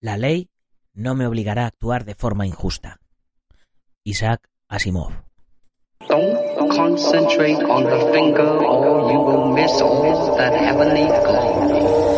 La ley no me obligará a actuar de forma injusta. Isaac Asimov. Don't concentrate on the finger or you will miss all that heavenly glow.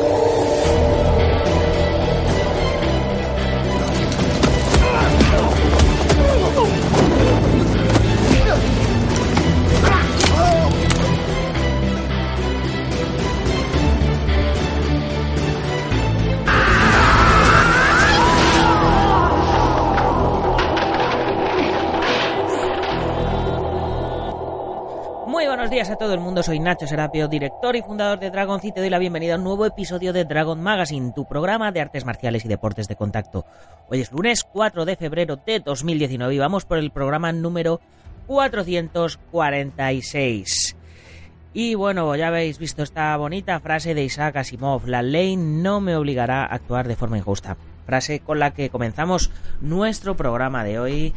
Días a todo el mundo, soy Nacho Serapio, director y fundador de Dragon y te doy la bienvenida a un nuevo episodio de Dragon Magazine, tu programa de artes marciales y deportes de contacto. Hoy es lunes 4 de febrero de 2019 y vamos por el programa número 446. Y bueno, ya habéis visto esta bonita frase de Isaac Asimov, la ley no me obligará a actuar de forma injusta. Frase con la que comenzamos nuestro programa de hoy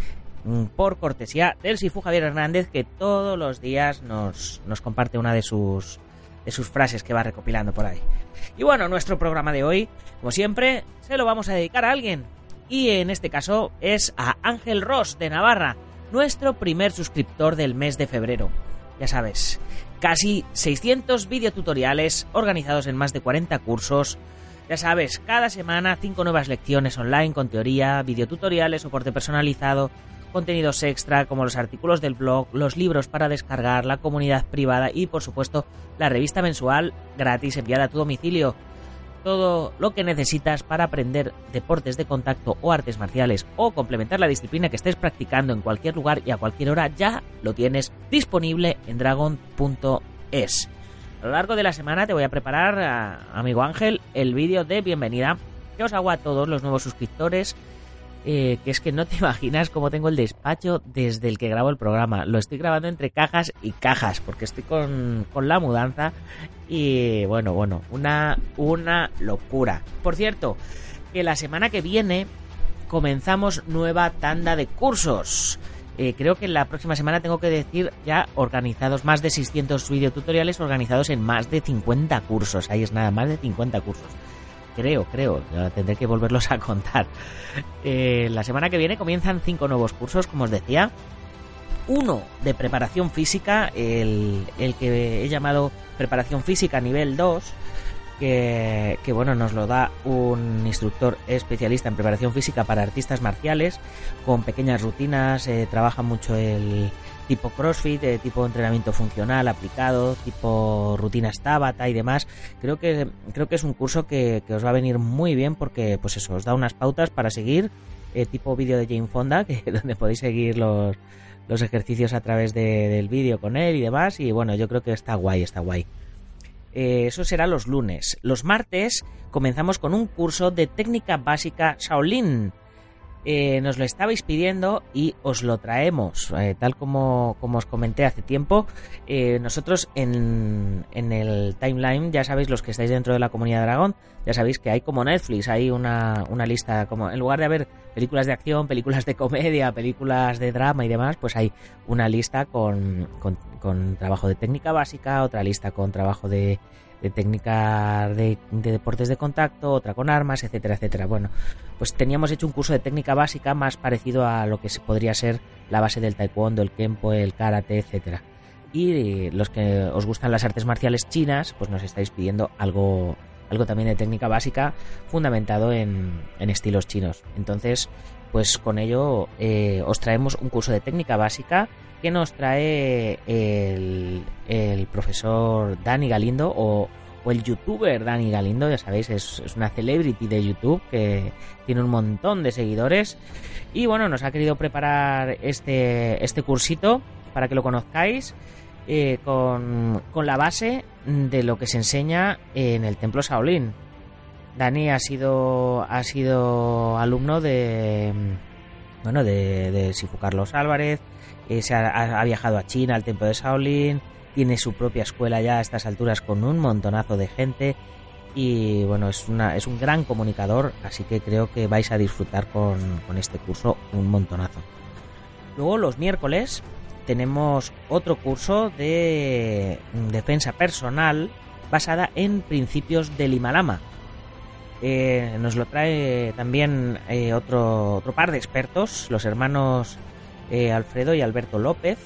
por cortesía del Sifu Javier Hernández, que todos los días nos, nos comparte una de sus, de sus frases que va recopilando por ahí. Y bueno, nuestro programa de hoy, como siempre, se lo vamos a dedicar a alguien. Y en este caso es a Ángel Ross de Navarra, nuestro primer suscriptor del mes de febrero. Ya sabes, casi 600 videotutoriales organizados en más de 40 cursos. Ya sabes, cada semana 5 nuevas lecciones online con teoría, videotutoriales, soporte personalizado, contenidos extra como los artículos del blog, los libros para descargar, la comunidad privada y por supuesto la revista mensual gratis enviada a tu domicilio. Todo lo que necesitas para aprender deportes de contacto o artes marciales o complementar la disciplina que estés practicando en cualquier lugar y a cualquier hora ya lo tienes disponible en dragon.es. A lo largo de la semana te voy a preparar, amigo Ángel, el vídeo de bienvenida que os hago a todos los nuevos suscriptores eh, que es que no te imaginas cómo tengo el despacho desde el que grabo el programa. Lo estoy grabando entre cajas y cajas, porque estoy con, con la mudanza y bueno, bueno, una, una locura. Por cierto, que la semana que viene comenzamos nueva tanda de cursos. Eh, creo que la próxima semana tengo que decir ya organizados más de 600 videotutoriales organizados en más de 50 cursos. Ahí es nada, más de 50 cursos creo, creo, tendré que volverlos a contar. Eh, la semana que viene comienzan cinco nuevos cursos, como os decía. Uno de preparación física, el, que he llamado preparación física nivel 2, que, que, bueno, nos lo da un instructor especialista en preparación física para artistas marciales, con pequeñas rutinas, eh, trabaja mucho el, tipo CrossFit, de tipo entrenamiento funcional aplicado, tipo rutinas Tabata y demás. Creo que, creo que es un curso que, os va a venir muy bien porque, pues eso, os da unas pautas para seguir, eh, tipo vídeo de Jane Fonda, que, donde podéis seguir los, los ejercicios a través del vídeo con él y demás. Y bueno, yo creo que está guay, está guay. Eh, eso será los lunes. Los martes comenzamos con un curso de técnica básica Shaolin eh, nos lo estabais pidiendo y os lo traemos. Eh, tal como, como, os comenté hace tiempo, eh, nosotros en, en, el timeline, ya sabéis los que estáis dentro de la comunidad de Dragón, ya sabéis que hay como Netflix, hay una, una lista, como en lugar de haber películas de acción, películas de comedia, películas de drama y demás, pues hay una lista con, con, con trabajo de técnica básica, otra lista con trabajo de de técnica de, deportes de contacto, otra con armas, etcétera, etcétera. Bueno, pues teníamos hecho un curso de técnica básica más parecido a lo que podría ser la base del taekwondo, el kempo, el karate, etcétera. Y los que os gustan las artes marciales chinas, pues nos estáis pidiendo algo, algo también de técnica básica fundamentado en, estilos chinos. Entonces, pues con ello eh, os traemos un curso de técnica básica que nos trae el, el profesor Dani Galindo o, el youtuber Dani Galindo, ya sabéis, es, una celebrity de YouTube que tiene un montón de seguidores. Y bueno, nos ha querido preparar este, este cursito para que lo conozcáis eh, con, con la base de lo que se enseña en el templo Shaolin. Dani ha sido, ha sido alumno de, bueno, de, de Sifu Carlos Álvarez, eh, se ha, ha viajado a China, al templo de Shaolin, tiene su propia escuela ya a estas alturas con un montonazo de gente y bueno, es, una, es un gran comunicador, así que creo que vais a disfrutar con, con este curso un montonazo. Luego los miércoles tenemos otro curso de defensa personal basada en principios del Himalama. Eh, nos lo trae también eh, otro, otro par de expertos, los hermanos eh, Alfredo y Alberto López,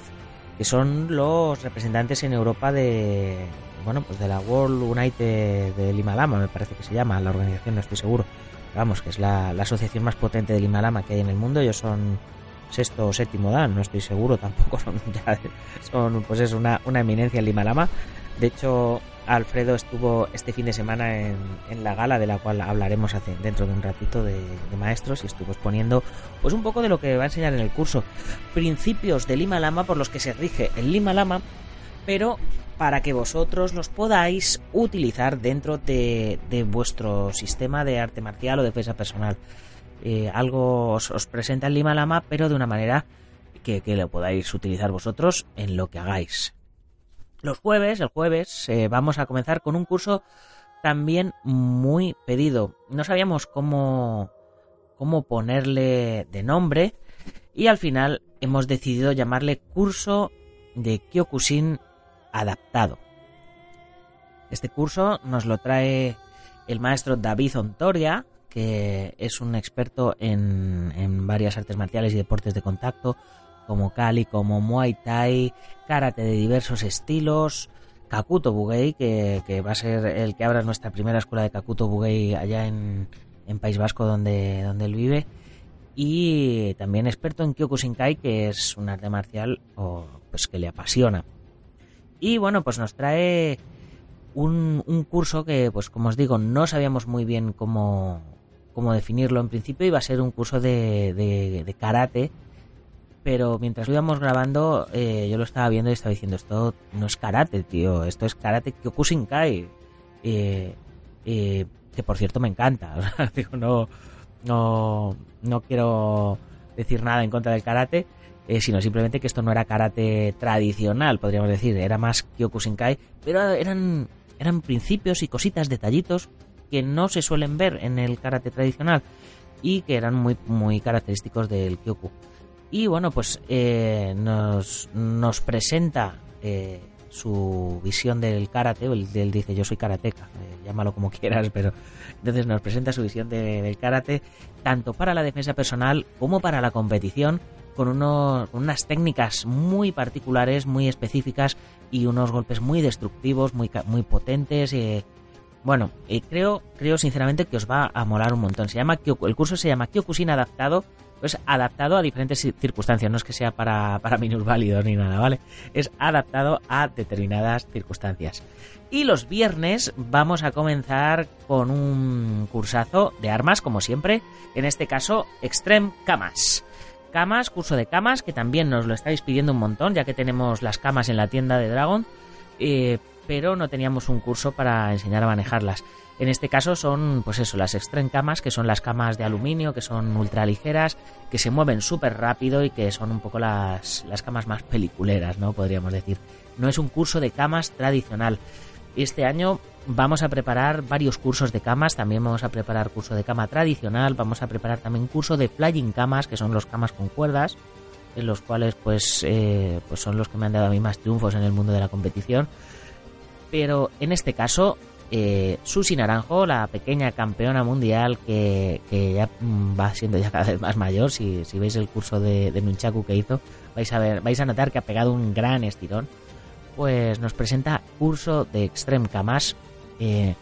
que son los representantes en Europa de bueno pues de la World United del Himalama, me parece que se llama la organización, no estoy seguro. Vamos, que es la, la asociación más potente del Himalama que hay en el mundo. Ellos son sexto o séptimo dan, no estoy seguro tampoco, son, ya, son pues es una, una eminencia el Himalama. De hecho, Alfredo estuvo este fin de semana en, la gala de la cual hablaremos hace, dentro de un ratito de, maestros y estuvo exponiendo pues un poco de lo que va a enseñar en el curso. Principios del Himalama por los que se rige el Himalama, pero para que vosotros los podáis utilizar dentro de, vuestro sistema de arte marcial o defensa personal eh, algo os, os, presenta el Lima Lama, pero de una manera que, que, lo podáis utilizar vosotros en lo que hagáis. Los jueves, el jueves, eh, vamos a comenzar con un curso también muy pedido. No sabíamos cómo, cómo ponerle de nombre y al final hemos decidido llamarle curso de Kyokushin adaptado. Este curso nos lo trae el maestro David Ontoria, que es un experto en, en, varias artes marciales y deportes de contacto, como Kali, como Muay Thai, karate de diversos estilos, Kakuto Bugei, que, que, va a ser el que abra nuestra primera escuela de Kakuto Bugei allá en, en País Vasco, donde, donde él vive, y también experto en Kyokushinkai, que es un arte marcial o, pues, que le apasiona. Y bueno, pues nos trae un, un curso que, pues como os digo, no sabíamos muy bien cómo, cómo definirlo. En principio iba a ser un curso de, de karate, pero mientras lo íbamos grabando, eh, yo lo estaba viendo y estaba diciendo, esto no es karate, tío, esto es karate Kyokushinkai. Eh, que por cierto me encanta. Digo, no, no, no quiero decir nada en contra del karate, eh, sino simplemente que esto no era karate tradicional, podríamos decir, era más Kyokushinkai, pero eran, eran principios y cositas, detallitos que no se suelen ver en el karate tradicional y que eran muy, muy característicos del Kyoku. Y bueno, pues eh, nos, nos, presenta eh, su visión del karate, él, él, dice yo soy karateca, eh, llámalo como quieras, pero entonces nos presenta su visión de, del karate tanto para la defensa personal como para la competición con, uno, con unas técnicas muy particulares, muy específicas y unos golpes muy destructivos, muy, muy potentes. Bueno, creo, creo sinceramente que os va a molar un montón. Se llama el curso se llama Kyokushin adaptado, pues adaptado a diferentes circunstancias. No es que sea para, para minusválidos ni nada, ¿vale? Es adaptado a determinadas circunstancias. Y los viernes vamos a comenzar con un cursazo de armas, como siempre. En este caso, Extreme Camas. Camas, curso de camas, que también nos lo estáis pidiendo un montón, ya que tenemos las camas en la tienda de Dragon. Eh, pero no teníamos un curso para enseñar a manejarlas. En este caso son, pues eso, las extreme camas, que son las camas de aluminio, que son ultra ligeras, que se mueven súper rápido y que son un poco las, las camas más peliculeras, ¿no? Podríamos decir. No es un curso de camas tradicional. Este año vamos a preparar varios cursos de camas, también vamos a preparar curso de cama tradicional, vamos a preparar también curso de flying camas, que son los camas con cuerdas, en los cuales pues, eh, pues son los que me han dado a mí más triunfos en el mundo de la competición pero en este caso eh, Susi Naranjo, la pequeña campeona mundial que, que, ya mm, va siendo cada vez más mayor, si, si veis el curso de, de, Nunchaku que hizo, vais a ver, vais a notar que ha pegado un gran estirón. Pues nos presenta curso de Extreme Camas, eh,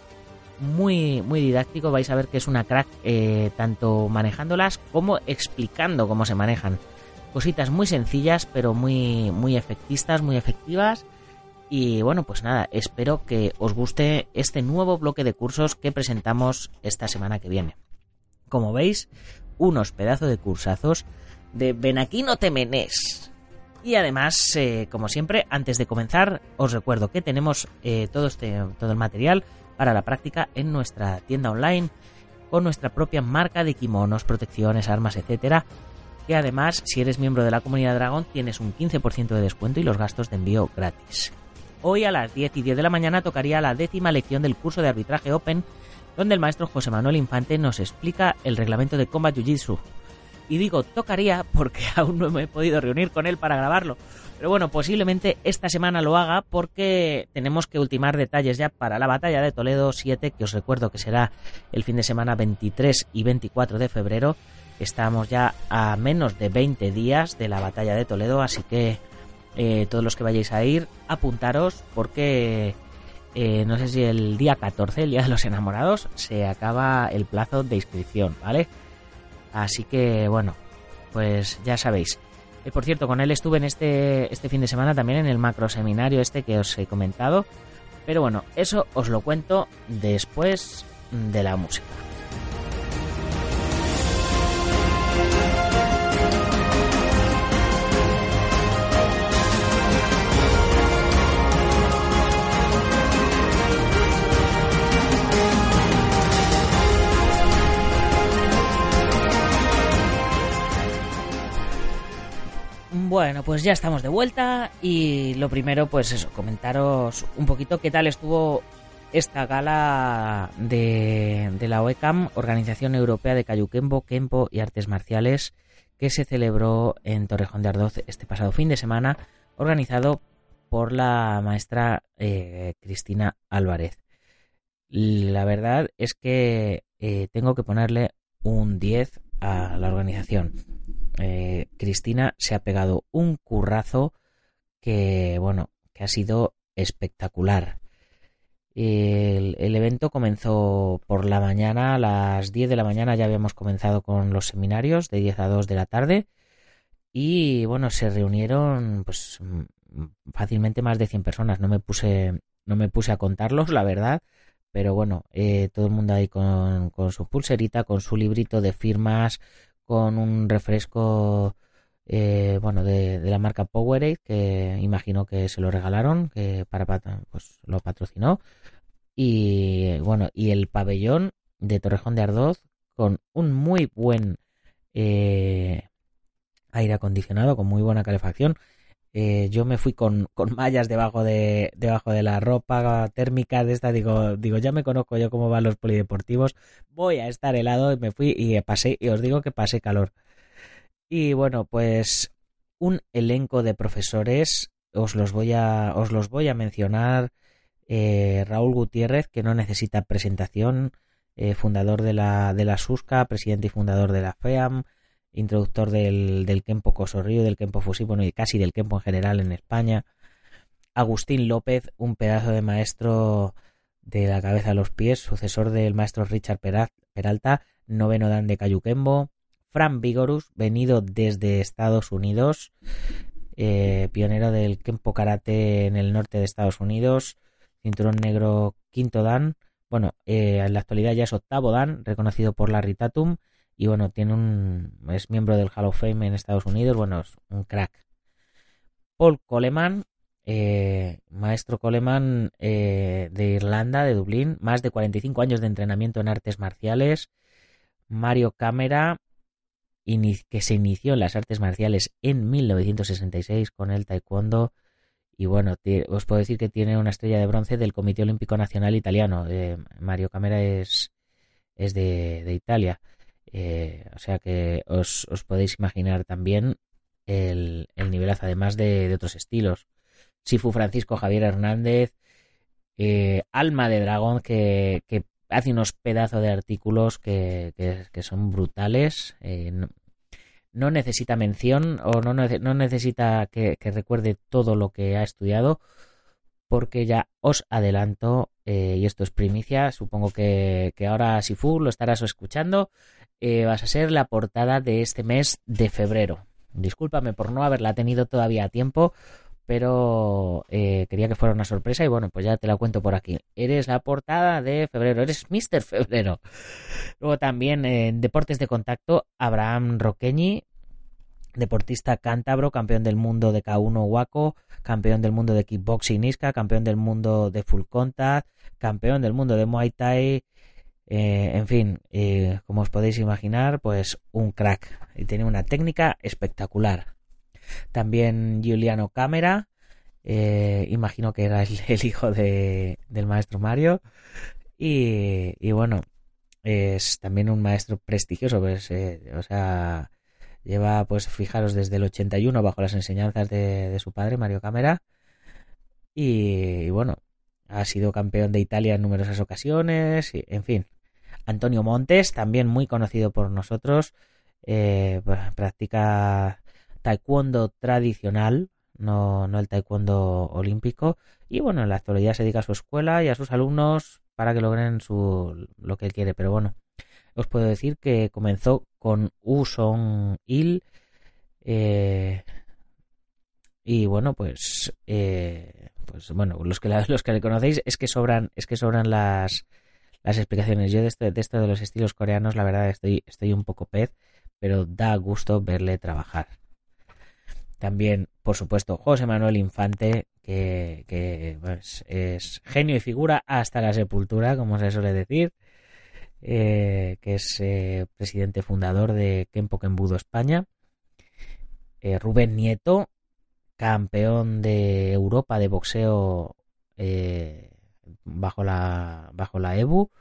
muy, muy didáctico, vais a ver que es una crack eh, tanto manejándolas como explicando cómo se manejan. Cositas muy sencillas, pero muy, muy efectistas, muy efectivas y bueno, pues nada, espero que os guste este nuevo bloque de cursos que presentamos esta semana que viene. Como veis, unos pedazos de cursazos de Benaquino Temenés. Y además, eh, como siempre, antes de comenzar, os recuerdo que tenemos eh, todo, este, el material para la práctica en nuestra tienda online con nuestra propia marca de kimonos, protecciones, armas, etcétera. Que además, si eres miembro de la comunidad Dragón, tienes un 15% de descuento y los gastos de envío gratis. Hoy a las 10 y 10 de la mañana tocaría la décima lección del curso de arbitraje Open, donde el maestro José Manuel Infante nos explica el reglamento de Combat Jiu-Jitsu. Y digo tocaría porque aún no me he podido reunir con él para grabarlo. Pero bueno, posiblemente esta semana lo haga porque tenemos que ultimar detalles ya para la batalla de Toledo 7, que os recuerdo que será el fin de semana 23 y 24 de febrero. Estamos ya a menos de 20 días de la batalla de Toledo, así que eh, todos los que vayáis a ir, apuntaros porque eh, no sé si el día 14, el día de los enamorados, se acaba el plazo de inscripción, ¿vale? Así que bueno, pues ya sabéis. Eh, por cierto, con él estuve en este, este fin de semana también en el macro seminario este que os he comentado. Pero bueno, eso os lo cuento después de la música. Bueno, pues ya estamos de vuelta y lo primero, pues eso, comentaros un poquito qué tal estuvo esta gala de, la OECAM, Organización Europea de Cayuquembo, Kempo y Artes Marciales, que se celebró en Torrejón de Ardoz este pasado fin de semana, organizado por la maestra eh, Cristina Álvarez. La verdad es que eh, tengo que ponerle un 10 a la organización eh, Cristina se ha pegado un currazo que, bueno, que ha sido espectacular. El, evento comenzó por la mañana, a las 10 de la mañana ya habíamos comenzado con los seminarios de 10 a 2 de la tarde y bueno, se reunieron pues fácilmente más de 100 personas, no me puse no me puse a contarlos, la verdad, pero bueno, eh, todo el mundo ahí con, con su pulserita, con su librito de firmas, con un refresco eh, bueno de, la marca Powerade que imagino que se lo regalaron que para pues lo patrocinó. Y bueno y el pabellón de Torrejón de Ardoz con un muy buen eh, aire acondicionado con muy buena calefacción eh, yo me fui con, con, mallas debajo de debajo de la ropa térmica de esta digo digo ya me conozco yo cómo van los polideportivos voy a estar helado y me fui y pasé y os digo que pasé calor. Y bueno pues un elenco de profesores os los voy a os los voy a mencionar eh, Raúl Gutiérrez que no necesita presentación eh, fundador de la de la SUSCA presidente y fundador de la FEAM introductor del, del Kempo Cosorrío, del Kempo Fusi, bueno, y casi del Kempo en general en España. Agustín López, un pedazo de maestro de la cabeza a los pies, sucesor del maestro Richard Peralta, noveno dan de Cayuquembo. Fran Vigorus, venido desde Estados Unidos, eh, pionero del Kempo Karate en el norte de Estados Unidos, cinturón negro quinto dan, bueno, eh, en la actualidad ya es octavo dan, reconocido por la Ritatum y bueno, tiene un es miembro del Hall of Fame en Estados Unidos, bueno, es un crack. Paul Coleman, eh, maestro Coleman eh, de Irlanda, de Dublín, más de 45 años de entrenamiento en artes marciales. Mario Cámara, que se inició en las artes marciales en 1966 con el taekwondo. Y bueno, os puedo decir que tiene una estrella de bronce del Comité Olímpico Nacional Italiano. Eh, Mario Cámara es, es de Italia. Eh, o sea que os, podéis imaginar también el, el nivelazo, además de, otros estilos. Sifu Francisco Javier Hernández, eh, Alma de Dragón, que, hace unos pedazos de artículos que, son brutales. Eh, no, necesita mención o no, no necesita que, recuerde todo lo que ha estudiado, porque ya os adelanto, y esto es primicia, supongo que, que ahora Sifu lo estarás escuchando, eh, vas a ser la portada de este mes de febrero. Discúlpame por no haberla tenido todavía a tiempo, pero eh, quería que fuera una sorpresa y bueno, pues ya te la cuento por aquí. Eres la portada de febrero, eres Mr. Febrero. Luego también en Deportes de Contacto, Abraham Roqueñi, deportista cántabro, campeón del mundo de K1 Waco, campeón del mundo de kickboxing Isca, campeón del mundo de full contact, campeón del mundo de Muay Thai, eh, en fin, eh, como os podéis imaginar, pues un crack y tiene una técnica espectacular. También Giuliano Cámara, eh, imagino que era el, hijo de, del maestro Mario. Y, y, bueno, es también un maestro prestigioso, pues, o sea, Lleva, pues fijaros, desde el 81 bajo las enseñanzas de, su padre, Mario Cámara. Y, bueno, ha sido campeón de Italia en numerosas ocasiones. Y, en fin, Antonio Montes, también muy conocido por nosotros, eh, pues, practica taekwondo tradicional, no, el taekwondo olímpico. Y bueno, en la actualidad se dedica a su escuela y a sus alumnos para que logren su, lo que él quiere. Pero bueno, os puedo decir que comenzó con Uson Il. Eh, y bueno, pues, eh, pues bueno, los que, los que le conocéis es que sobran, es que sobran las, las explicaciones. Yo de esto, de de los estilos coreanos, la verdad, estoy, estoy un poco pez, pero da gusto verle trabajar. También, por supuesto, José Manuel Infante, que, que pues, es genio y figura hasta la sepultura, como se suele decir. Eh, que es eh, presidente fundador de Kempo Kembudo España. Eh, Rubén Nieto, campeón de Europa de boxeo bajo, la, bajo la EBU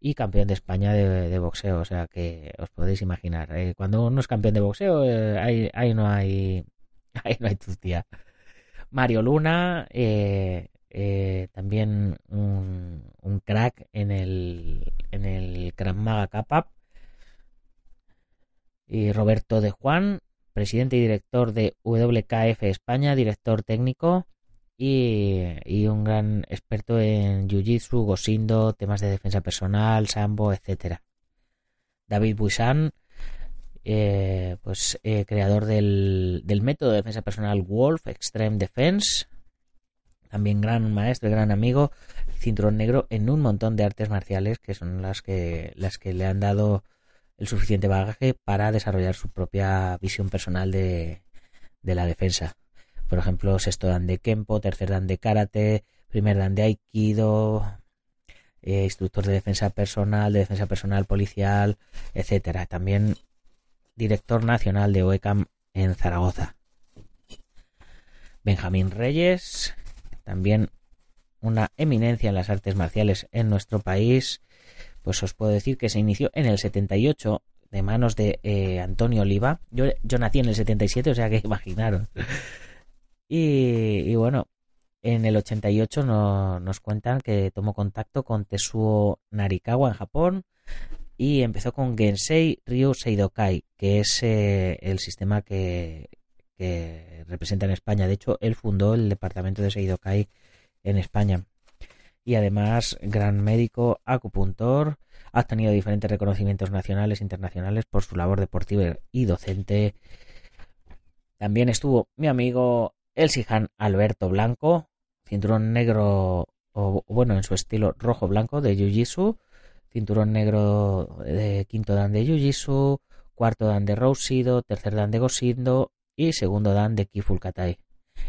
y campeón de España de, boxeo. O sea que os podéis imaginar. cuando uno es campeón de boxeo, ahí, no hay. Ahí no hay tía. Mario Luna, eh, también un, crack en el, en el Krav Maga Kappa. Y Roberto de Juan, presidente y director de WKF España, director técnico y, un gran experto en Jiu-Jitsu, Gosindo, temas de defensa personal, Sambo, etcétera. David Buisan, eh, pues eh, creador del, del método de defensa personal Wolf Extreme Defense, también gran maestro gran amigo, cinturón negro en un montón de artes marciales que son las que, las que le han dado el suficiente bagaje para desarrollar su propia visión personal de, de la defensa. Por ejemplo, sexto dan de Kempo, tercer dan de Karate, primer dan de Aikido, eh, instructor de defensa personal, de defensa personal policial, etcétera. También director nacional de OECAM en Zaragoza. Benjamín Reyes, también una eminencia en las artes marciales en nuestro país, pues os puedo decir que se inició en el 78 de manos de eh, Antonio Oliva. Yo, yo nací en el 77, o sea que imaginaron. Y, bueno, en el 88 nos cuentan que tomó contacto con Tetsuo Narikawa en Japón y empezó con Gensei Ryu Seidokai, que es eh, el sistema que, que representa en España. De hecho, él fundó el departamento de Seidokai en España. Y además, gran médico, acupuntor, ha tenido diferentes reconocimientos nacionales e internacionales por su labor deportiva y docente. También estuvo mi amigo el Sijan Alberto Blanco, cinturón negro, o bueno, en su estilo rojo-blanco de Jiu-Jitsu, cinturón negro de quinto dan de Jiu-Jitsu, cuarto dan de Rousido, tercer dan de Gosindo y segundo dan de Kifulkatai.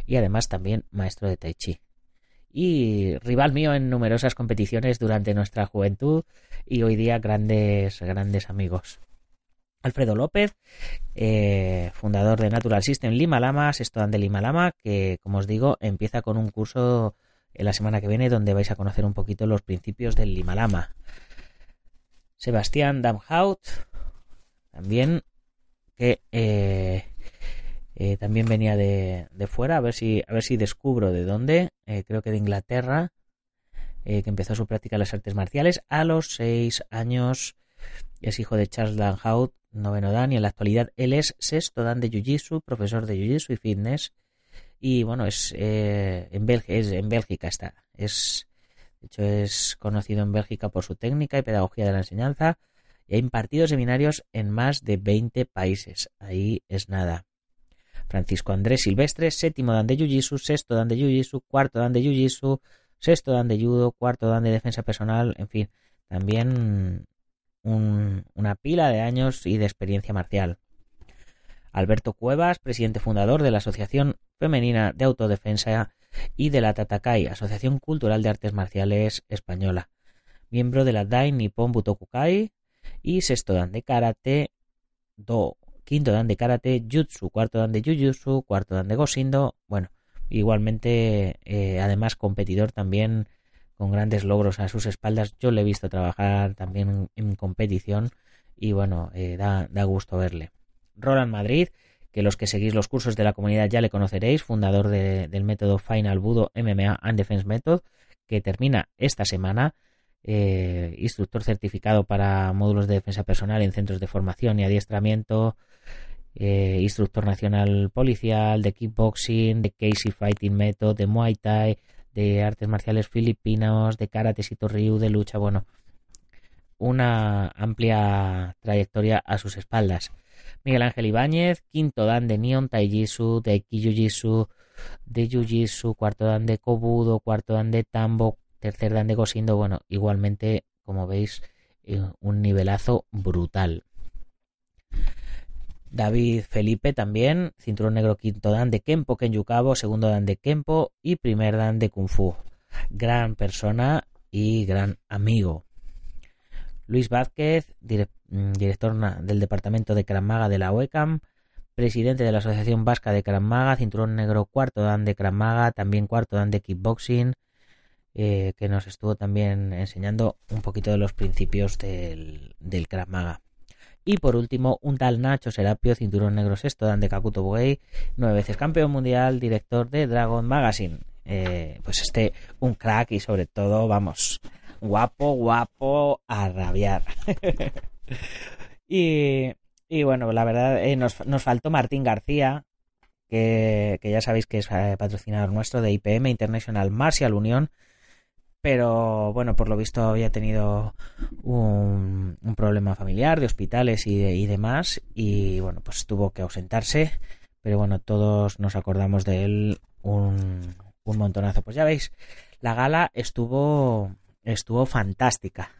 Y además también maestro de Tai Chi. Y rival mío en numerosas competiciones durante nuestra juventud y hoy día grandes, grandes amigos. Alfredo López, eh, fundador de Natural System Lima Lama, sexto de Lima Lama, que como os digo empieza con un curso en la semana que viene donde vais a conocer un poquito los principios del Lima Lama. Sebastián Damhout, también que eh, eh, también venía de, fuera, a ver si, a ver si descubro de dónde, creo que de Inglaterra, que empezó su práctica de las artes marciales a los seis años. Es hijo de Charles Danhout, noveno dan, y en la actualidad él es sexto dan de Jiu-Jitsu, profesor de Jiu-Jitsu y fitness. Y bueno, es, en Bélgica, es en Bélgica está. Es, de hecho, es conocido en Bélgica por su técnica y pedagogía de la enseñanza y ha impartido seminarios en más de 20 países. Ahí es nada. Francisco Andrés Silvestre, séptimo dan de Jiu-Jitsu, sexto dan de Jiu-Jitsu, cuarto dan de Jiu-Jitsu, sexto dan de Judo, cuarto dan de defensa personal, en fin, también una pila de años y de experiencia marcial. Alberto Cuevas, presidente fundador de la Asociación Femenina de Autodefensa y de la Tatakai, Asociación Cultural de Artes Marciales Española, miembro de la Dai Nippon Butokukai y sexto dan de karate, do, quinto dan de karate, jutsu, cuarto dan de jujutsu, cuarto dan de goshindo, bueno, igualmente eh, además competidor también con grandes logros a sus espaldas. Yo le he visto trabajar también en competición y bueno, eh, da, da gusto verle. Roland Madrid, que los que seguís los cursos de la comunidad ya le conoceréis, fundador del método Final Budo MMA and Defense Method, que termina esta semana. Eh, instructor certificado para módulos de defensa personal en centros de formación y adiestramiento, eh, instructor nacional policial, de kickboxing, de Casey Fighting Method, de Muay Thai, de artes marciales filipinos, de karate Sito Ryu, de lucha, bueno, una amplia trayectoria a sus espaldas. Miguel Ángel Ibáñez, quinto dan de Neon Taijitsu, de Kijujitsu, de Jiu-Jitsu, cuarto dan de Kobudo, cuarto dan de Tambo, tercer dan de Gosindo, bueno, igualmente, como veis, eh, un nivelazo brutal. David Felipe también, cinturón negro quinto dan de Kempo Kenyukabo, segundo dan de Kempo y primer dan de Kung Fu. Gran persona y gran amigo. Luis Vázquez, mm, director del departamento de Krav de la OECAM, presidente de la Asociación Vasca de Krav cinturón negro cuarto dan de Krav también cuarto dan de kickboxing, eh, que nos estuvo también enseñando un poquito de los principios del, del Krav Y por último, un tal Nacho Serapio, cinturón negro sexto dan de Kakuto Buey, nueve veces campeón mundial, director de Dragon Magazine. Eh, pues este, un crack y sobre todo, vamos, guapo, guapo, a rabiar. y, y, bueno, la verdad, eh, nos, nos, faltó Martín García, que, que, ya sabéis que es eh, patrocinador nuestro de IPM International Martial Unión. Pero bueno, por lo visto había tenido un, problema familiar de hospitales y, y demás. Y bueno, pues tuvo que ausentarse. Pero bueno, todos nos acordamos de él un, un montonazo. Pues ya veis, la gala estuvo estuvo fantástica.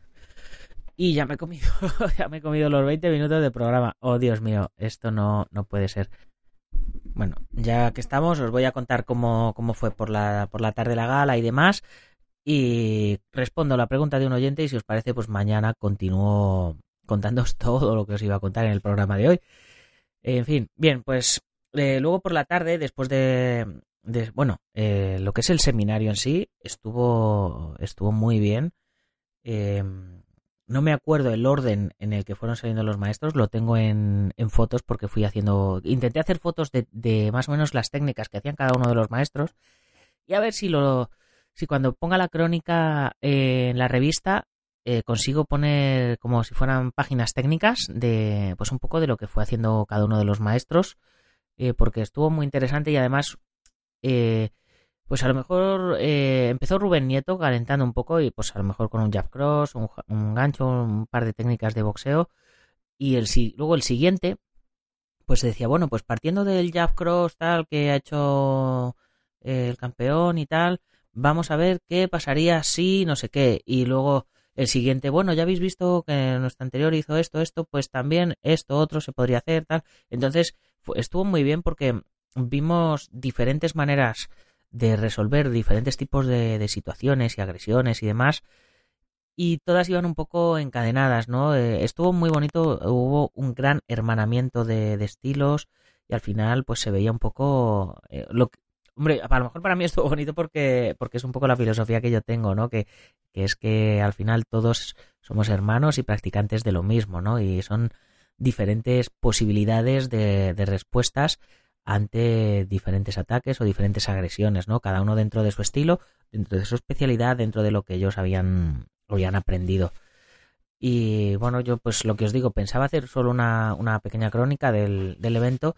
Y ya me he comido, ya me he comido los 20 minutos de programa. Oh, Dios mío, esto no, no puede ser. Bueno, ya que estamos, os voy a contar cómo, cómo fue por la, por la tarde la gala y demás. Y respondo a la pregunta de un oyente y si os parece, pues mañana continúo contándoos todo lo que os iba a contar en el programa de hoy. En fin, bien, pues eh, luego por la tarde, después de, bueno, eh, lo que es el seminario en sí estuvo, estuvo muy bien. Em, no me acuerdo el orden en el que fueron saliendo los maestros, lo tengo en, en fotos porque fui haciendo, intenté hacer fotos de, de, más o menos las técnicas que hacían cada uno de los maestros y a ver si lo, si cuando ponga la crónica eh, en la revista eh, consigo poner como si fueran páginas técnicas de, pues un poco de lo que fue haciendo cada uno de los maestros, porque estuvo muy interesante y además eh, pues a lo mejor eh, empezó Rubén Nieto calentando un poco y pues a lo mejor con un jab cross, un, gancho, un par de técnicas de boxeo y el luego el siguiente pues decía, bueno, pues partiendo del jab cross tal que ha hecho eh, el campeón y tal, vamos a ver qué pasaría si no sé qué y luego el siguiente, bueno, ya habéis visto que nuestro anterior hizo esto, esto, pues también esto otro se podría hacer, tal. Entonces, estuvo muy bien porque vimos diferentes maneras de resolver diferentes tipos de, situaciones y agresiones y demás y todas iban un poco encadenadas, ¿no? Eh, estuvo muy bonito, hubo un gran hermanamiento de, estilos y al final pues se veía un poco eh, lo hombre, a lo mejor para mí estuvo bonito porque porque es un poco la filosofía que yo tengo, ¿no? Que, que es que al final todos somos hermanos y practicantes de lo mismo, ¿no? Y son diferentes posibilidades de, de respuestas ante diferentes ataques o diferentes agresiones, ¿no? Cada uno dentro de su estilo, dentro de su especialidad, dentro de lo que ellos habían, habían aprendido. Y bueno, yo pues lo que os digo, pensaba hacer solo una, una pequeña crónica del, del, evento,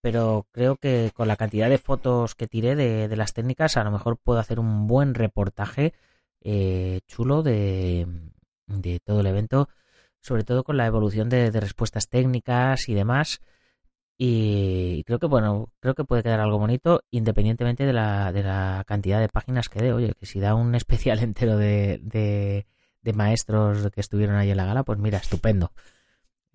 pero creo que con la cantidad de fotos que tiré de, de las técnicas, a lo mejor puedo hacer un buen reportaje eh, chulo de, todo el evento, sobre todo con la evolución de, de respuestas técnicas y demás y creo que, bueno, creo que puede quedar algo bonito independientemente de la, de la cantidad de páginas que dé. Oye, que si da un especial entero de, de, maestros que estuvieron ahí en la gala, pues mira, estupendo.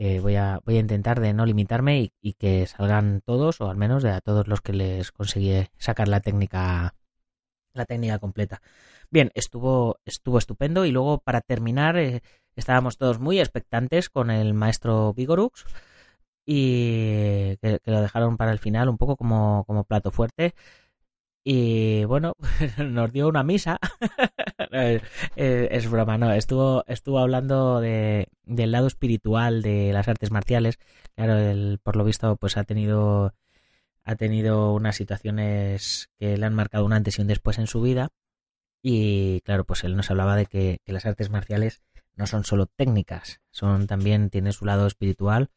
Eh, voy, a, voy a intentar de no limitarme y, que salgan todos, o al menos de a todos los que les conseguí sacar la técnica, la técnica completa. Bien, estuvo, estuvo estupendo y luego para terminar eh, estábamos todos muy expectantes con el maestro Vigorux y que, lo dejaron para el final un poco como, como plato fuerte. Y bueno, nos dio una misa. es broma, no. Estuvo, estuvo hablando de, del lado espiritual de las artes marciales. Claro, él, por lo visto, pues ha tenido, ha tenido unas situaciones que le han marcado un antes y un después en su vida. Y claro, pues él nos hablaba de que, las artes marciales no son solo técnicas, son también, tiene su lado espiritual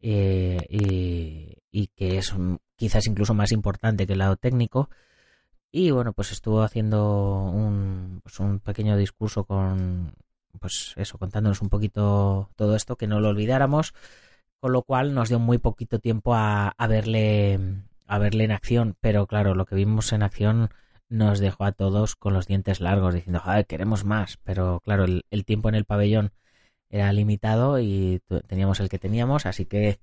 eh, y, y, que es quizás incluso más importante que el lado técnico y bueno, pues estuvo haciendo un, pues un pequeño discurso con, pues eso, contándonos un poquito todo esto, que no lo olvidáramos, con lo cual nos dio muy poquito tiempo a, a verle a verle en acción, pero claro, lo que vimos en acción nos dejó a todos con los dientes largos, diciendo, joder, queremos más, pero claro, el, el tiempo en el pabellón era limitado y teníamos el que teníamos, así que,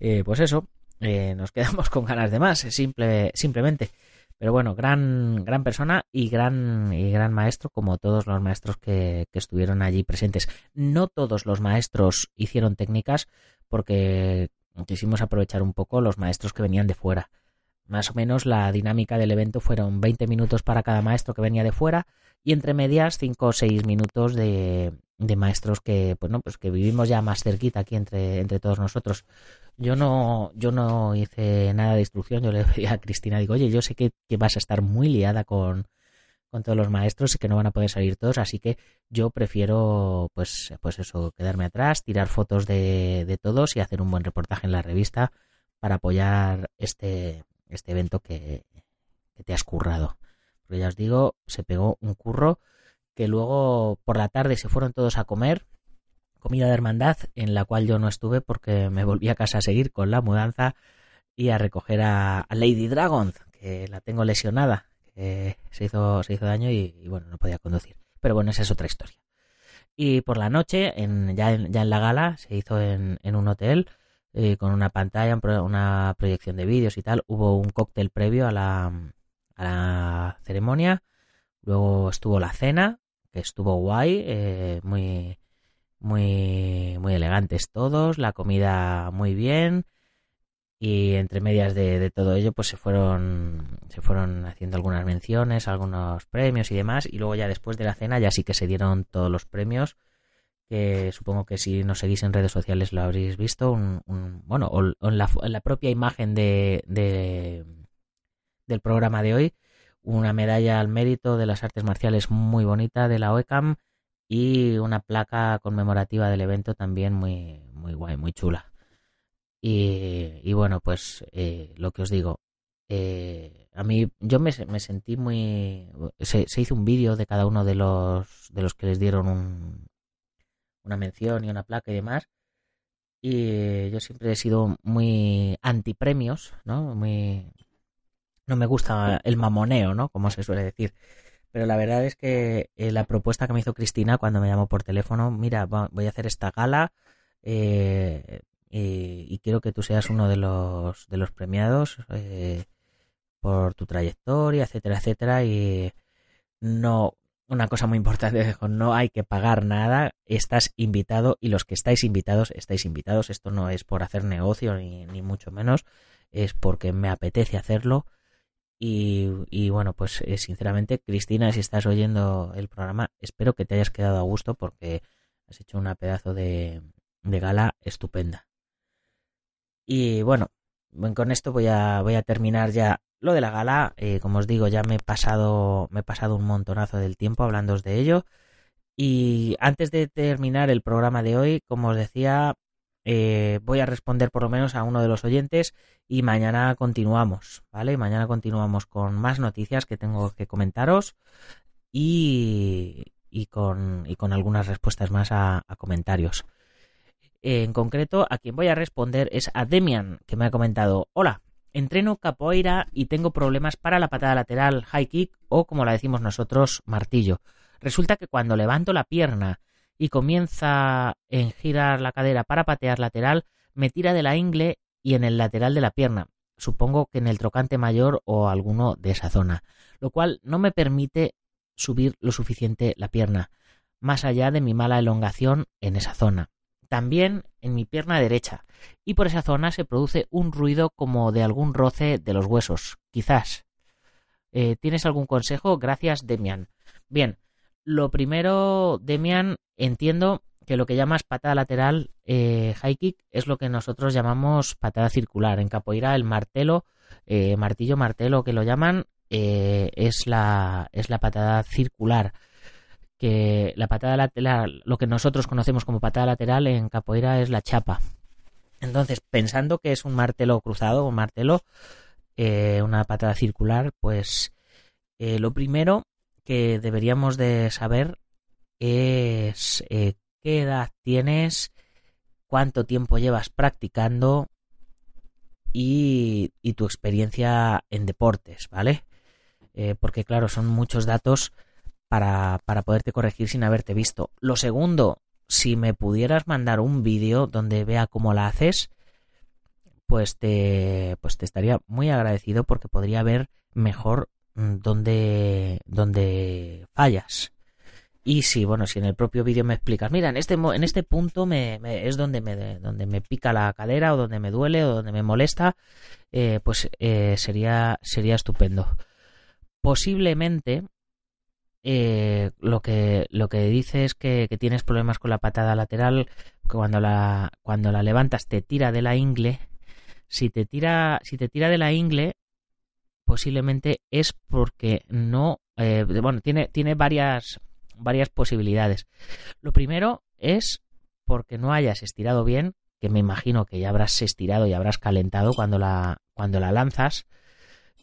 eh, pues eso, eh, nos quedamos con ganas de más, simple, simplemente. Pero bueno, gran, gran persona y gran, y gran maestro, como todos los maestros que, que estuvieron allí presentes. No todos los maestros hicieron técnicas porque quisimos aprovechar un poco los maestros que venían de fuera. Más o menos la dinámica del evento fueron 20 minutos para cada maestro que venía de fuera y entre medias 5 o 6 minutos de, de maestros que, pues no, pues que vivimos ya más cerquita aquí entre, entre todos nosotros. Yo no, yo no hice nada de instrucción, yo le decía a Cristina, digo, oye, yo sé que, vas a estar muy liada con, con todos los maestros y que no van a poder salir todos, así que yo prefiero, pues, pues eso, quedarme atrás, tirar fotos de, de todos y hacer un buen reportaje en la revista para apoyar este, este evento que, que te has currado. Porque ya os digo, se pegó un curro que luego por la tarde se fueron todos a comer, comida de hermandad, en la cual yo no estuve porque me volví a casa a seguir con la mudanza y a recoger a, Lady Dragon, que la tengo lesionada, que se hizo, se hizo daño y, bueno, no podía conducir. Pero bueno, esa es otra historia. Y por la noche, en, ya, en, ya en la gala, se hizo en, un hotel eh, con una pantalla, una proyección de vídeos y tal. Hubo un cóctel previo a la, a la ceremonia. Luego estuvo la cena, estuvo guay, eh, muy, muy, muy elegantes todos, la comida muy bien y entre medias de, todo ello pues se fueron se fueron haciendo algunas menciones algunos premios y demás y luego ya después de la cena ya sí que se dieron todos los premios que supongo que si nos seguís en redes sociales lo habréis visto un, bueno o, en, la, en, la, propia imagen de, de, del programa de hoy una medalla al mérito de las artes marciales muy bonita de la OECAM y una placa conmemorativa del evento también muy, muy guay, muy chula. Y, bueno, pues eh, lo que os digo, eh, a mí yo me, me sentí muy... Se, hizo un vídeo de cada uno de los, de los que les dieron un, una mención y una placa y demás. Y yo siempre he sido muy anti premios, ¿no? Muy, no me gusta el mamoneo, ¿no? Como se suele decir. Pero la verdad es que eh, la propuesta que me hizo Cristina cuando me llamó por teléfono, mira, voy a hacer esta gala eh, y, quiero que tú seas uno de los, de los premiados eh, por tu trayectoria, etcétera, etcétera. Y no, una cosa muy importante, no hay que pagar nada, estás invitado y los que estáis invitados, estáis invitados. Esto no es por hacer negocio ni, ni mucho menos, es porque me apetece hacerlo y, bueno, pues eh, sinceramente, Cristina, si estás oyendo el programa, espero que te hayas quedado a gusto porque has hecho una pedazo de, gala estupenda. Y bueno, con esto voy a, voy a terminar ya lo de la gala. Eh, como os digo, ya me he pasado, me he pasado un montonazo del tiempo hablando de ello. Y antes de terminar el programa de hoy, como os decía, eh, voy a responder por lo menos a uno de los oyentes y mañana continuamos, ¿vale? Mañana continuamos con más noticias que tengo que comentaros y, y, con, y con algunas respuestas más a, comentarios. En concreto, a quien voy a responder es a Demian, que me ha comentado, hola, entreno capoeira y tengo problemas para la patada lateral, high kick o como la decimos nosotros, martillo. Resulta que cuando levanto la pierna y comienza en girar la cadera para patear lateral, me tira de la ingle y en el lateral de la pierna, supongo que en el trocante mayor o alguno de esa zona, lo cual no me permite subir lo suficiente la pierna, más allá de mi mala elongación en esa zona. También en mi pierna derecha, y por esa zona se produce un ruido como de algún roce de los huesos, quizás. Eh, ¿Tienes algún consejo? Gracias, Demian. Bien, lo primero, Demian, entiendo que lo que llamas patada lateral eh, high kick es lo que nosotros llamamos patada circular. En capoeira el martelo, eh, martillo martelo que lo llaman, eh, es, la, es la patada circular. Que la patada lateral, lo que nosotros conocemos como patada lateral en capoeira es la chapa. Entonces, pensando que es un martelo cruzado, un martelo, una patada circular, pues lo primero que deberíamos de saber es qué edad tienes, cuánto tiempo llevas practicando y, tu experiencia en deportes, ¿vale? Eh, porque claro, son muchos datos para, para poderte corregir sin haberte visto. Lo segundo, si me pudieras mandar un vídeo donde vea cómo la haces, pues te, pues te estaría muy agradecido porque podría ver mejor mm, dónde, dónde fallas. Y si, bueno, si en el propio vídeo me explicas, mira, en este, en este punto me, es donde me, donde me pica la cadera o donde me duele o donde me molesta, eh, pues eh, sería, sería estupendo. Posiblemente eh, lo, que, lo que dice es que, que, tienes problemas con la patada lateral, que cuando la, cuando la levantas te tira de la ingle. Si te tira, si te tira de la ingle, posiblemente es porque no, bueno, tiene, tiene varias, varias posibilidades. Lo primero es porque no hayas estirado bien, que me imagino que ya habrás estirado y habrás calentado cuando la, cuando la lanzas.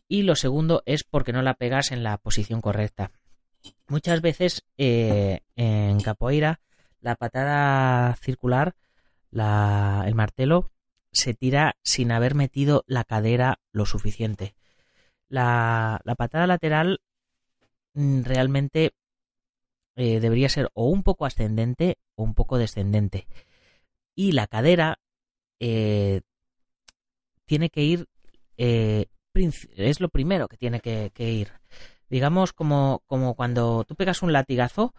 Y lo segundo es porque no la pegas en la posición correcta. Muchas veces eh, en capoeira la patada circular, la, el martelo, se tira sin haber metido la cadera lo suficiente. La, patada lateral mm, realmente eh, debería ser o un poco ascendente o un poco descendente. Y la cadera eh, tiene que ir, eh, es lo primero que tiene que, ir. Digamos como, como cuando tú pegas un latigazo,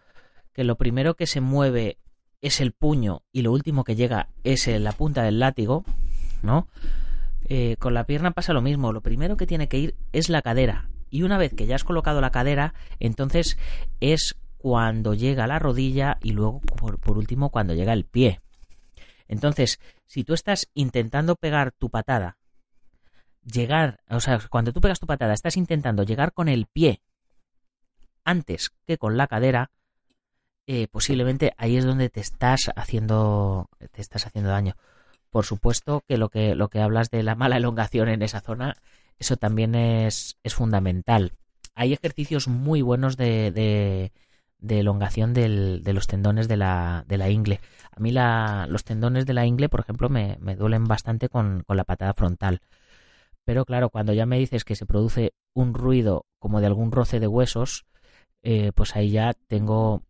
que lo primero que se mueve es el puño y lo último que llega es la punta del látigo, ¿no? Con la pierna pasa lo mismo, lo primero que tiene que ir es la cadera. Y una vez que ya has colocado la cadera, entonces es cuando llega la rodilla y luego, por, último, cuando llega el pie. Entonces, si tú estás intentando pegar tu patada, llegar, o sea, cuando tú pegas tu patada, estás intentando llegar con el pie antes que con la cadera, eh, posiblemente ahí es donde te estás haciendo, te estás haciendo daño. Por supuesto que lo que, lo que hablas de la mala elongación en esa zona, eso también es, es fundamental. Hay ejercicios muy buenos de, de elongación del, de los tendones de la, de la ingle. A mí la, los tendones de la ingle, por ejemplo, me, me duelen bastante con, con, la patada frontal. Pero claro, cuando ya me dices que se produce un ruido como de algún roce de huesos, eh, pues ahí ya tengo,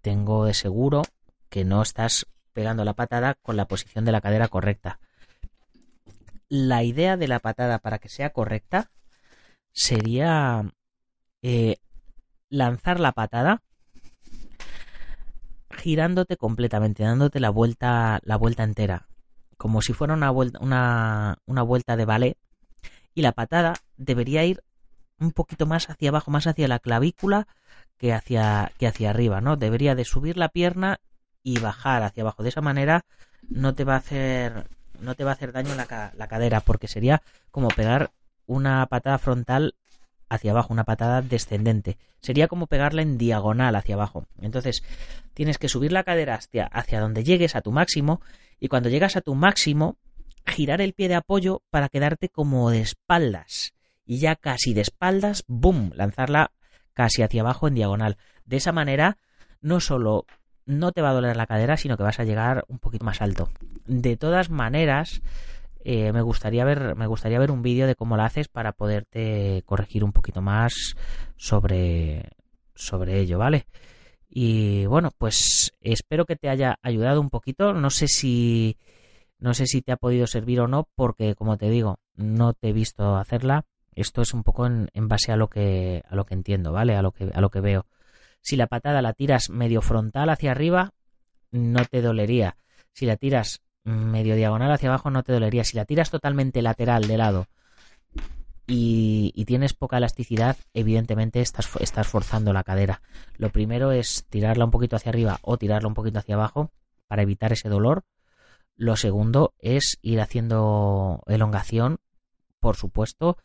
tengo de seguro que no estás pegando la patada con la posición de la cadera correcta. La idea de la patada para que sea correcta sería eh, lanzar la patada girándote completamente, dándote la vuelta, la vuelta entera, como si fuera una vuelta, una, una vuelta de ballet, y la patada debería ir un poquito más hacia abajo, más hacia la clavícula que hacia, que hacia arriba, ¿no? Debería de subir la pierna y bajar hacia abajo. De esa manera no te va a hacer, no te va a hacer daño la, la cadera, porque sería como pegar una patada frontal hacia abajo, una patada descendente. Sería como pegarla en diagonal hacia abajo. Entonces, tienes que subir la cadera hacia, hacia donde llegues a tu máximo y cuando llegas a tu máximo, girar el pie de apoyo para quedarte como de espaldas. Y ya casi de espaldas, ¡boom!, lanzarla casi hacia abajo en diagonal. De esa manera, no solo no te va a doler la cadera, sino que vas a llegar un poquito más alto. De todas maneras, eh, me gustaría ver me gustaría ver un vídeo de cómo lo haces para poderte corregir un poquito más sobre sobre ello vale Y bueno, pues espero que te haya ayudado un poquito. No sé si no sé si te ha podido servir o no, porque como te digo, no te he visto hacerla. Esto es un poco en, base a lo que a lo que entiendo, ¿vale? A lo que a lo que veo. Si la patada la tiras medio frontal hacia arriba, no te dolería. Si la tiras medio diagonal hacia abajo, no te dolería. Si la tiras totalmente lateral de lado y, tienes poca elasticidad, evidentemente estás, estás forzando la cadera. Lo primero es tirarla un poquito hacia arriba o tirarla un poquito hacia abajo para evitar ese dolor. Lo segundo es ir haciendo elongación, por supuesto.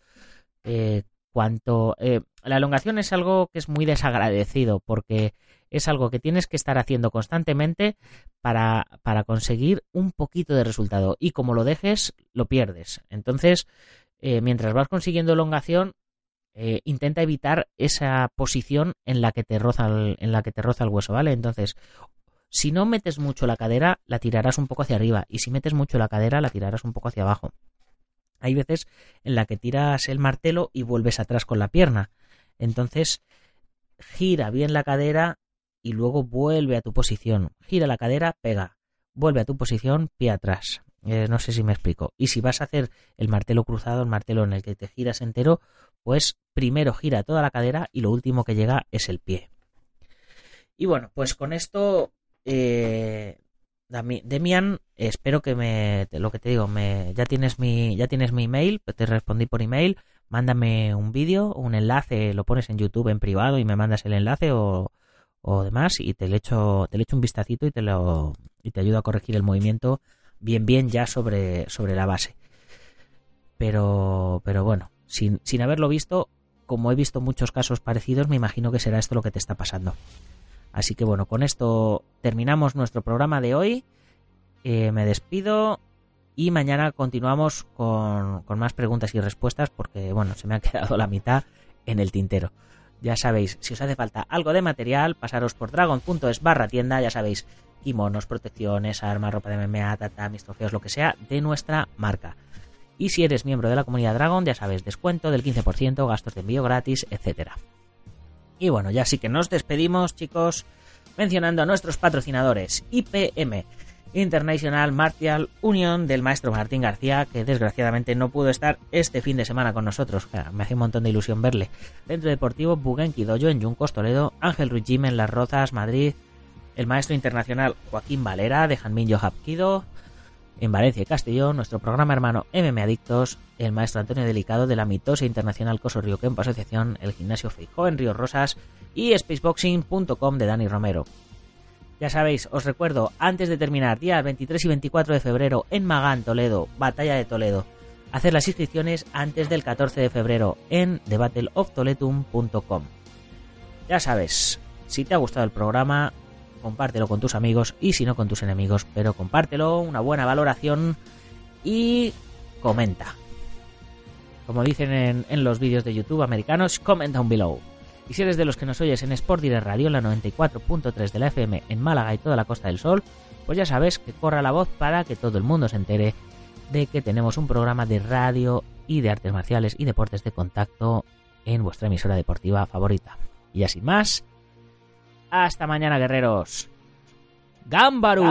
Eh, cuanto eh, la elongación es algo que es muy desagradecido porque es algo que tienes que estar haciendo constantemente para, para conseguir un poquito de resultado y como lo dejes lo pierdes entonces eh, mientras vas consiguiendo elongación, eh, intenta evitar esa posición en la que te roza el, en la que te roza el hueso, ¿vale? Entonces, si no metes mucho la cadera, la tirarás un poco hacia arriba, y si metes mucho la cadera, la tirarás un poco hacia abajo. Hay veces en la que tiras el martelo y vuelves atrás con la pierna. Entonces, gira bien la cadera y luego vuelve a tu posición. Gira la cadera, pega. Vuelve a tu posición, pie atrás. Eh, no sé si me explico. Y si vas a hacer el martelo cruzado, el martelo en el que te giras entero, pues primero gira toda la cadera y lo último que llega es el pie. Y bueno, pues con esto, eh, Demian, espero que me, lo que te digo, me, ya tienes mi, ya tienes mi email, te respondí por email, mándame un vídeo, un enlace, lo pones en YouTube en privado y me mandas el enlace o, o demás y te le echo, te le echo un vistacito y te lo, y te ayudo a corregir el movimiento bien bien ya sobre, sobre la base. Pero, pero bueno, sin, sin haberlo visto, como he visto muchos casos parecidos, me imagino que será esto lo que te está pasando. Así que bueno, con esto terminamos nuestro programa de hoy. Eh, me despido y mañana continuamos con, con, más preguntas y respuestas porque bueno, se me ha quedado la mitad en el tintero. Ya sabéis, si os hace falta algo de material, pasaros por dragon.es barra tienda, ya sabéis, kimonos, protecciones, armas, ropa de MMA, mis trofeos, lo que sea, de nuestra marca. Y si eres miembro de la comunidad Dragon, ya sabes, descuento del 15%, gastos de envío gratis, etc. Y bueno, ya sí que nos despedimos, chicos, mencionando a nuestros patrocinadores IPM, International Martial Union del maestro Martín García, que desgraciadamente no pudo estar este fin de semana con nosotros. Me hace un montón de ilusión verle. Centro Deportivo Bugenki Dojo en Yuncos, Toledo, Ángel Ruiz en Las Rozas, Madrid, el maestro internacional Joaquín Valera de Janmin Yohapkido en Valencia y Castellón, nuestro programa hermano MM Adictos, el maestro Antonio Delicado de la mitosa internacional Coso Río Asociación, el gimnasio Feijó en Río Rosas y spaceboxing.com de Dani Romero. Ya sabéis, os recuerdo, antes de terminar, días 23 y 24 de febrero en Magán, Toledo, Batalla de Toledo, hacer las inscripciones antes del 14 de febrero en thebattleoftoletum.com. Ya sabes, si te ha gustado el programa, compártelo con tus amigos y si no con tus enemigos, pero compártelo, una buena valoración y comenta. Como dicen en, los vídeos de YouTube americanos, comment down below. Y si eres de los que nos oyes en Sport Direct Radio, en la 94.3 de la FM en Málaga y toda la Costa del Sol, pues ya sabes que corra la voz para que todo el mundo se entere de que tenemos un programa de radio y de artes marciales y deportes de contacto en vuestra emisora deportiva favorita. Y así más, hasta mañana, guerreros. Gámbaro.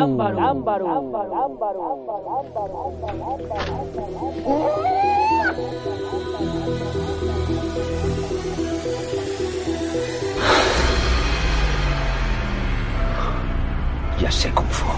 Ya sé cómo fue.